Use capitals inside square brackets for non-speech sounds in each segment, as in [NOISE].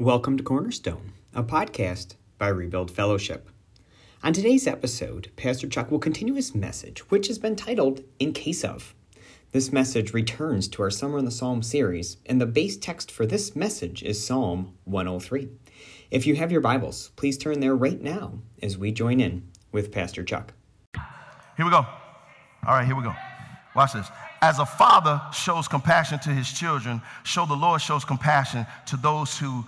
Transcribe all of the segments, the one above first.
Welcome to Cornerstone, a podcast by Rebuild Fellowship. On today's episode, Pastor Chuck will continue his message, which has been titled In Case of. This message returns to our Summer in the Psalm series, and the base text for this message is Psalm 103. If you have your Bibles, please turn there right now as we join in with Pastor Chuck. Here we go. All right, here we go. Watch this. As a father shows compassion to his children, so the Lord shows compassion to those who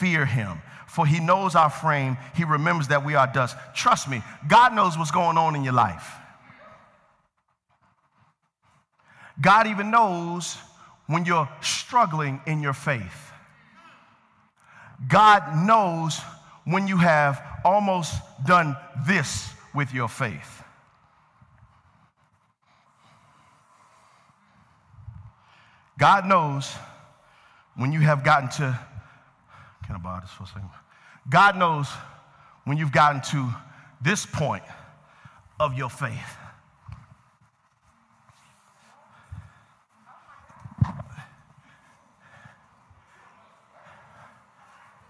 fear him. For he knows our frame, he remembers that we are dust. Trust me, God knows what's going on in your life. God even knows when you're struggling in your faith. God knows when you have almost done this with your faith. God knows when you have gotten to, I borrow this for a second? God knows when you've gotten to this point of your faith.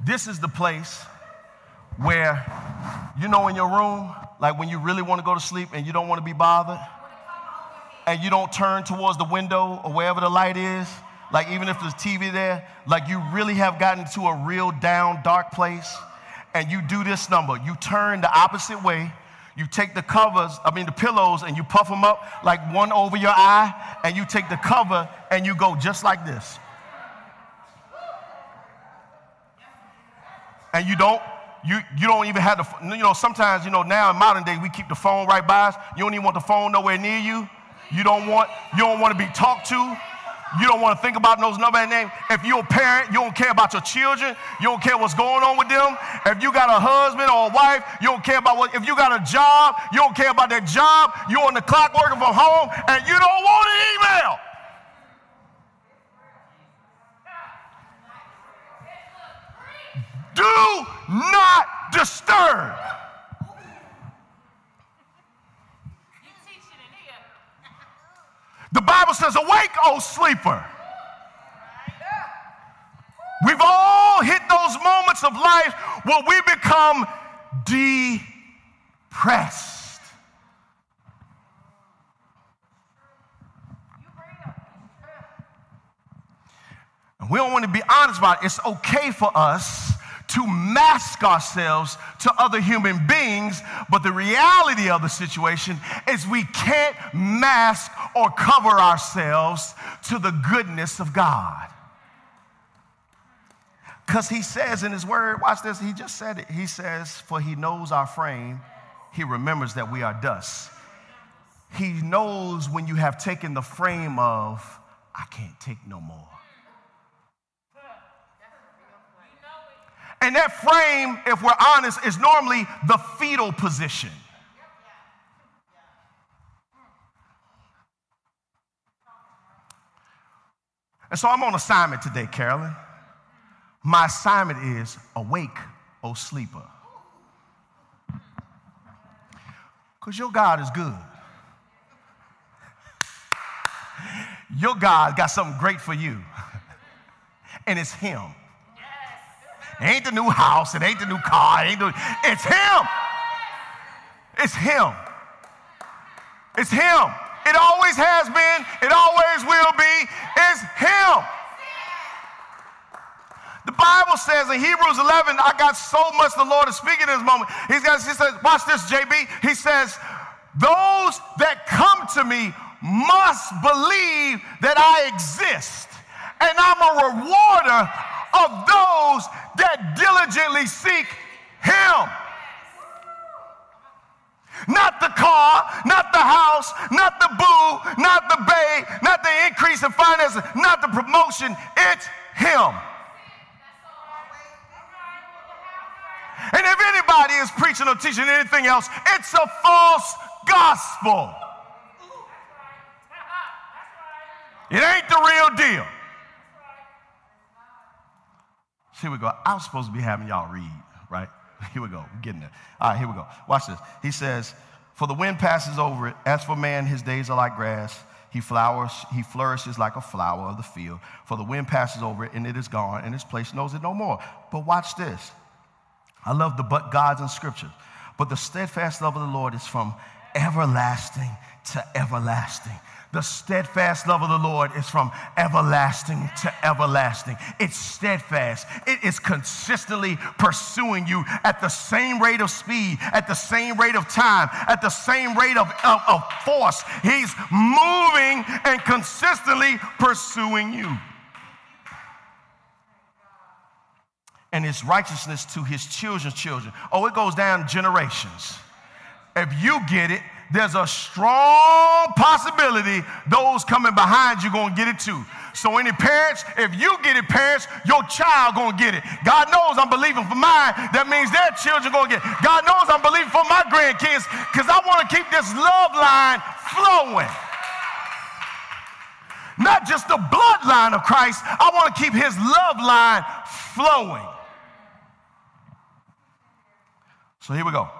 This is the place where, you know, in your room, like when you really want to go to sleep and you don't want to be bothered and you don't turn towards the window or wherever the light is, like even if there's TV there, like you really have gotten to a real down, dark place, and you do this number. You turn the opposite way. You take the covers, I mean the pillows, and you puff them up like one over your eye, and you take the cover and you go just like this. And you don't you, you don't even have the, you know, sometimes, you know, now in modern day, we keep the phone right by us. You don't even want the phone nowhere near you. You don't want, you don't want to be talked to. You don't want to think about those number names. If you're a parent, you don't care about your children. You don't care what's going on with them. If you got a husband or a wife, you don't care about what. If you got a job, you don't care about that job. You're on the clock working from home, and you don't want an email. Do not disturb. The Bible says, Awake, O sleeper. We've all hit those moments of life where we become depressed. And we don't want to be honest about it. It's okay for us to mask ourselves to other human beings, but the reality of the situation is we can't mask or cover ourselves to the goodness of God. Because he says in his word, watch this, he just said it. He says, For he knows our frame, he remembers that we are dust. He knows when you have taken the frame of, I can't take no more. And that frame, if we're honest, is normally the fetal position. And so I'm on assignment today, Carolyn. My assignment is awake, O sleeper. Because your God is good. Your God got something great for you, [LAUGHS] and it's Him. Ain't the new house, it ain't the new car, it ain't the, it's Him. It's Him. It's Him. It always has been, it always will be. It's Him. The Bible says in Hebrews 11, I got so much the Lord is speaking in this moment. He's got, he says, watch this, JB. He says, those that come to me must believe that I exist. And I'm a rewarder of those that diligently seek Him. Not the car, not the house, not the boo, not the bay, not the increase in finances, not the promotion. It's Him. And if anybody is preaching or teaching anything else, it's a false gospel. It ain't the real deal. Here we go. I was supposed to be having y'all read, right? [LAUGHS] Here we go. We're getting there. All right, here we go. Watch this. He says, For the wind passes over it. As for man, his days are like grass. He flowers, he flourishes like a flower of the field. For the wind passes over it and it is gone, and its place knows it no more. But watch this. I love the but gods in scripture. But the steadfast love of the Lord is from everlasting to everlasting. The steadfast love of the Lord is from everlasting to everlasting. It's steadfast. It is consistently pursuing you at the same rate of speed, at the same rate of time, at the same rate of, of, of force. He's moving and consistently pursuing you. And his righteousness to his children's children. Oh, it goes down generations. If you get it, there's a strong possibility those coming behind you gonna get it too. So any parents, if you get it, parents, your child gonna get it. God knows I'm believing for mine. That means their children gonna get it. God knows I'm believing for my grandkids because I want to keep this love line flowing. Not just the bloodline of Christ, I want to keep his love line flowing. So here we go.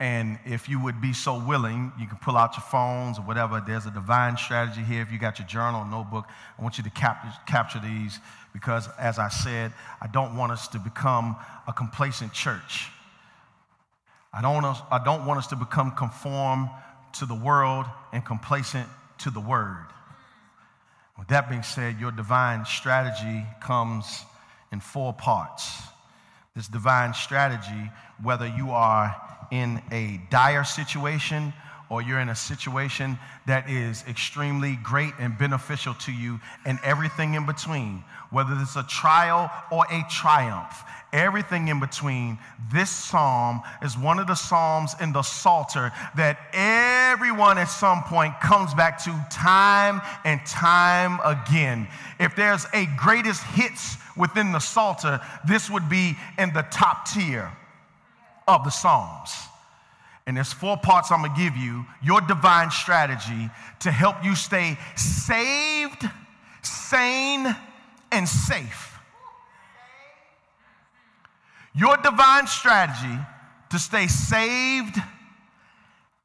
and if you would be so willing, you can pull out your phones or whatever. There's a divine strategy here. If you got your journal, notebook, I want you to cap- capture these because, as I said, I don't want us to become a complacent church. I don't, want us, I don't want us to become conform to the world and complacent to the word. With that being said, your divine strategy comes in four parts. This divine strategy, whether you are in a dire situation or you're in a situation that is extremely great and beneficial to you, and everything in between, whether it's a trial or a triumph, everything in between. This psalm is one of the psalms in the Psalter that everyone at some point comes back to time and time again. If there's a greatest hits within the Psalter, this would be in the top tier of the Psalms. And there's four parts I'm gonna give you your divine strategy to help you stay saved, sane, and safe. Your divine strategy to stay saved,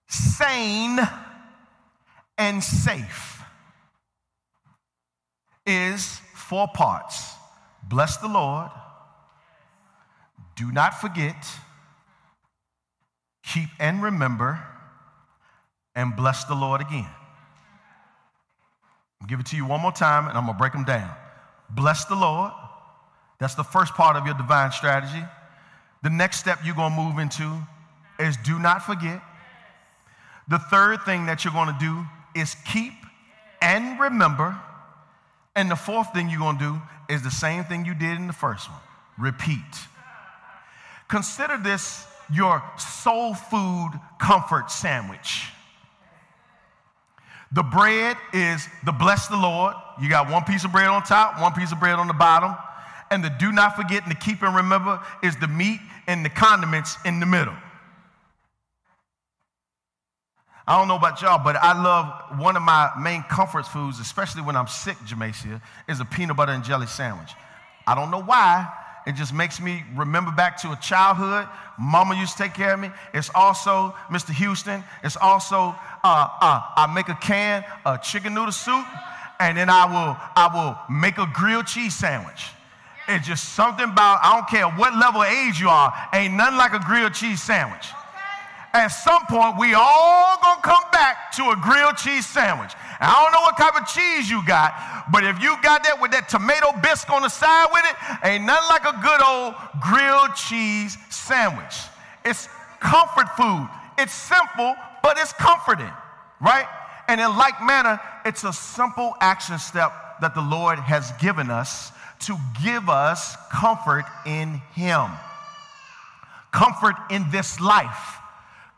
sane, and safe is four parts. Bless the Lord. Do not forget keep and remember, and bless the Lord again. I'll give it to you one more time, and I'm going to break them down. Bless the Lord. That's the first part of your divine strategy. The next step you're going to move into is do not forget. The third thing that you're going to do is keep and remember. And the fourth thing you're going to do is the same thing you did in the first one repeat. Consider this your soul food comfort sandwich. The bread is the bless the Lord. You got one piece of bread on top, one piece of bread on the bottom. And the do not forget and the keep and remember is the meat and the condiments in the middle. I don't know about y'all, but I love one of my main comfort foods, especially when I'm sick, Jamacia, is a peanut butter and jelly sandwich. I don't know why, it just makes me remember back to a childhood. Mama used to take care of me. It's also, Mr. Houston, it's also, uh, uh, I make a can of chicken noodle soup, and then I will, I will make a grilled cheese sandwich. It's just something about, I don't care what level of age you are, ain't nothing like a grilled cheese sandwich. At some point, we all gonna come back to a grilled cheese sandwich. I don't know what type of cheese you got, but if you got that with that tomato bisque on the side with it, ain't nothing like a good old grilled cheese sandwich. It's comfort food. It's simple, but it's comforting, right? And in like manner, it's a simple action step that the Lord has given us to give us comfort in Him. Comfort in this life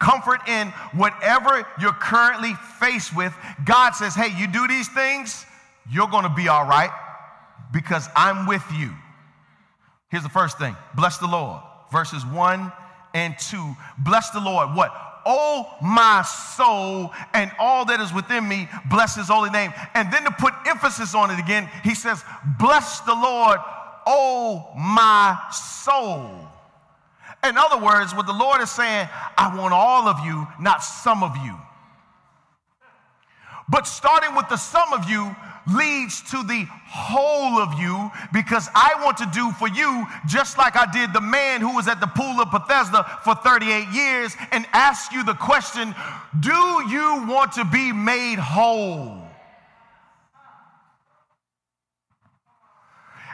comfort in whatever you're currently faced with. God says, hey, you do these things, you're going to be all right. because I'm with you. Here's the first thing bless the Lord. Verses 1 and 2. Bless the Lord. What? Oh, my soul, and all that is within me, bless his holy name. And then to put emphasis on it again, he says, Bless the Lord, oh, my soul. In other words, what the Lord is saying, I want all of you, not some of you. But starting with the some of you leads to the whole of you because I want to do for you just like I did the man who was at the pool of Bethesda for 38 years and ask you the question Do you want to be made whole?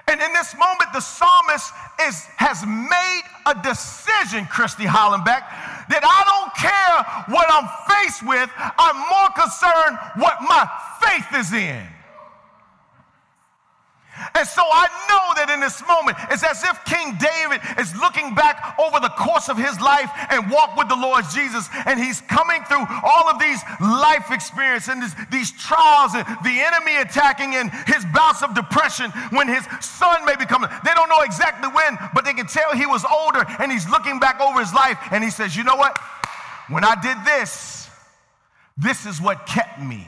And in this moment, the psalmist is, has made a decision, Christy Hollenbeck, that I don't care what I'm faced with, I'm more concerned what my faith is in. And so I know that in this moment, it's as if King David is looking back over the course of his life and walk with the Lord Jesus, and he's coming through all of these life experiences and this, these trials and the enemy attacking and his bouts of depression when his son may be coming. They don't know exactly when, but they can tell he was older, and he's looking back over his life, and he says, You know what? When I did this, this is what kept me.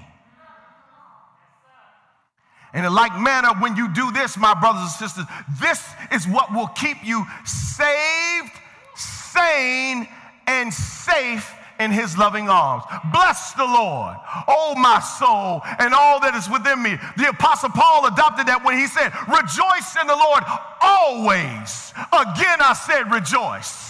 And in like manner, when you do this, my brothers and sisters, this is what will keep you saved, sane, and safe in his loving arms. Bless the Lord, oh my soul, and all that is within me. The Apostle Paul adopted that when he said, Rejoice in the Lord always. Again, I said, Rejoice.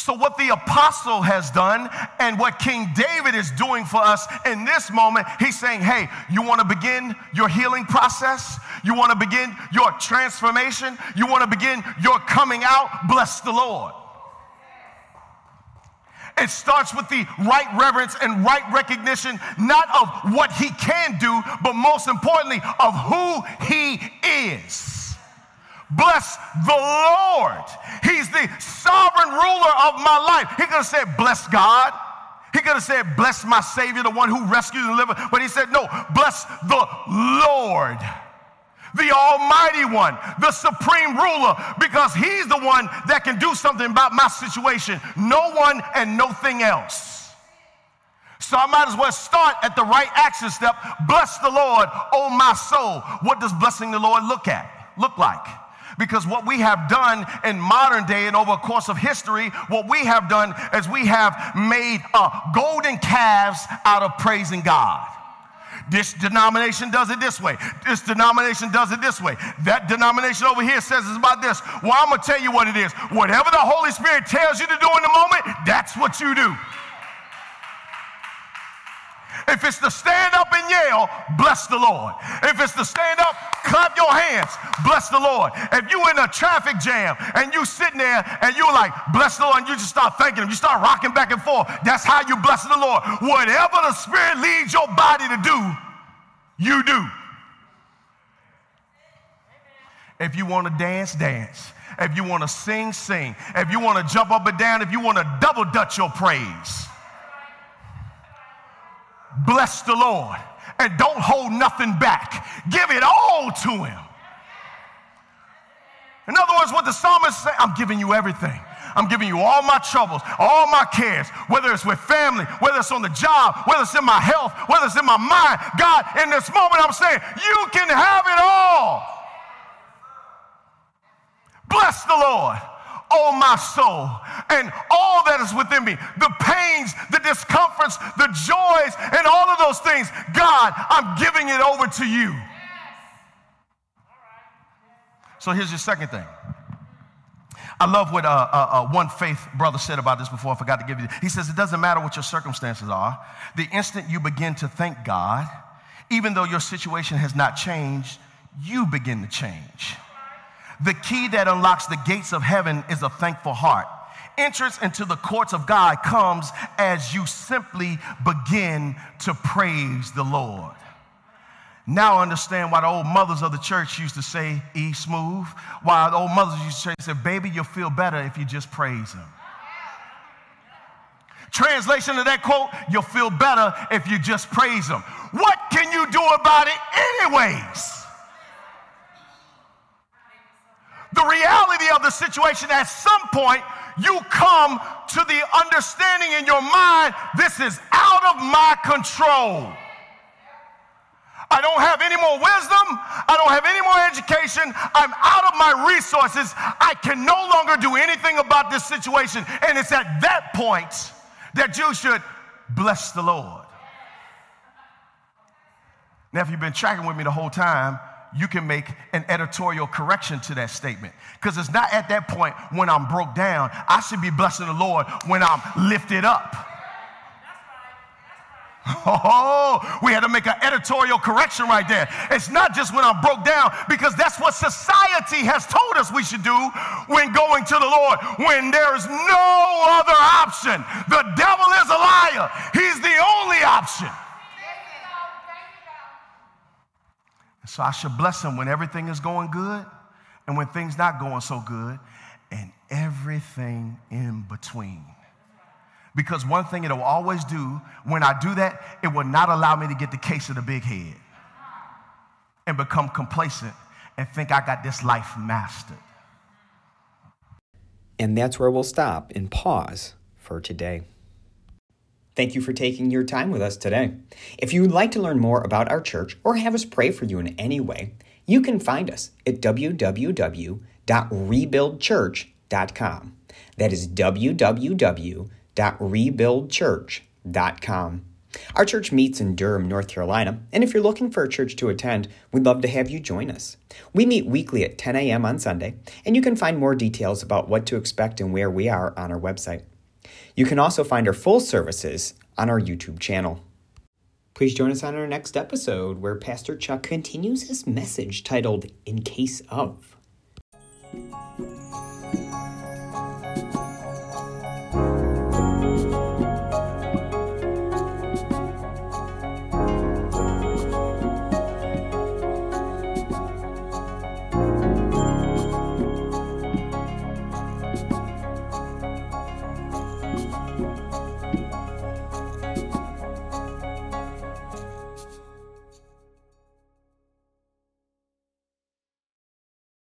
So, what the apostle has done and what King David is doing for us in this moment, he's saying, Hey, you want to begin your healing process? You want to begin your transformation? You want to begin your coming out? Bless the Lord. It starts with the right reverence and right recognition, not of what he can do, but most importantly, of who he is. Bless the Lord. He's the sovereign ruler of my life. He could have said, Bless God. He could have said, Bless my Savior, the one who rescued and delivered. But he said, No, bless the Lord, the Almighty One, the supreme ruler, because He's the one that can do something about my situation. No one and nothing else. So I might as well start at the right action step. Bless the Lord, oh my soul. What does blessing the Lord look at? Look like? Because what we have done in modern day and over a course of history, what we have done is we have made uh, golden calves out of praising God. This denomination does it this way. This denomination does it this way. That denomination over here says it's about this. Well, I'm going to tell you what it is. Whatever the Holy Spirit tells you to do in the moment, that's what you do. If it's to stand up and yell, bless the Lord. If it's to stand up, clap your hands, bless the Lord. If you in a traffic jam and you sitting there and you're like, bless the Lord, and you just start thanking him, you start rocking back and forth, that's how you bless the Lord. Whatever the Spirit leads your body to do, you do. If you want to dance, dance. If you want to sing, sing. If you want to jump up and down, if you want to double dutch your praise bless the Lord and don't hold nothing back. Give it all to Him. In other words, what the psalmist said, I'm giving you everything. I'm giving you all my troubles, all my cares, whether it's with family, whether it's on the job, whether it's in my health, whether it's in my mind. God, in this moment, I'm saying, you can have it all. Bless the Lord oh my soul, and all that is within me the pains, the discomforts, the joys, and all of those things. God, I'm giving it over to you. So here's your second thing. I love what uh, uh, uh, one faith brother said about this before. I forgot to give you. He says, It doesn't matter what your circumstances are. The instant you begin to thank God, even though your situation has not changed, you begin to change. The key that unlocks the gates of heaven is a thankful heart. Entrance into the courts of God comes as you simply begin to praise the Lord. Now I understand why the old mothers of the church used to say, E smooth. Why the old mothers used to say, baby, you'll feel better if you just praise him. Translation of that quote, you'll feel better if you just praise him. What can you do do about it anyways. The reality of the situation, at some point, you come to the understanding in your mind this is out of my control. I don't have any more wisdom. I don't have any more education. I'm out of my resources. I can no longer do anything about this situation. And it's at that point that you should bless the Lord. Now, if you've been tracking with me the whole time, you can make an editorial correction to that statement. Because it's not at that point when I'm broke down. I should be blessing the Lord when I'm lifted up. Oh, we had to make an editorial correction right there. It's not just when I'm broke down, because that's what society has told us we should do when going to the Lord, when there's no other option. The devil is a liar, he's the only option. So I should bless him when everything is going good and when things not going so good and everything in between. Because one thing it will always do, when I do that, it will not allow me to get the case of the big head and become complacent and think I got this life mastered. And that's where we'll stop and pause for today. Thank you for taking your time with us today. If you would like to learn more about our church or have us pray for you in any way, you can find us at www.rebuildchurch.com. That is www.rebuildchurch.com. Our church meets in Durham, North Carolina, and if you're looking for a church to attend, we'd love to have you join us. We meet weekly at 10 a.m. on Sunday, and you can find more details about what to expect and where we are on our website. You can also find our full services on our YouTube channel. Please join us on our next episode where Pastor Chuck continues his message titled In Case of.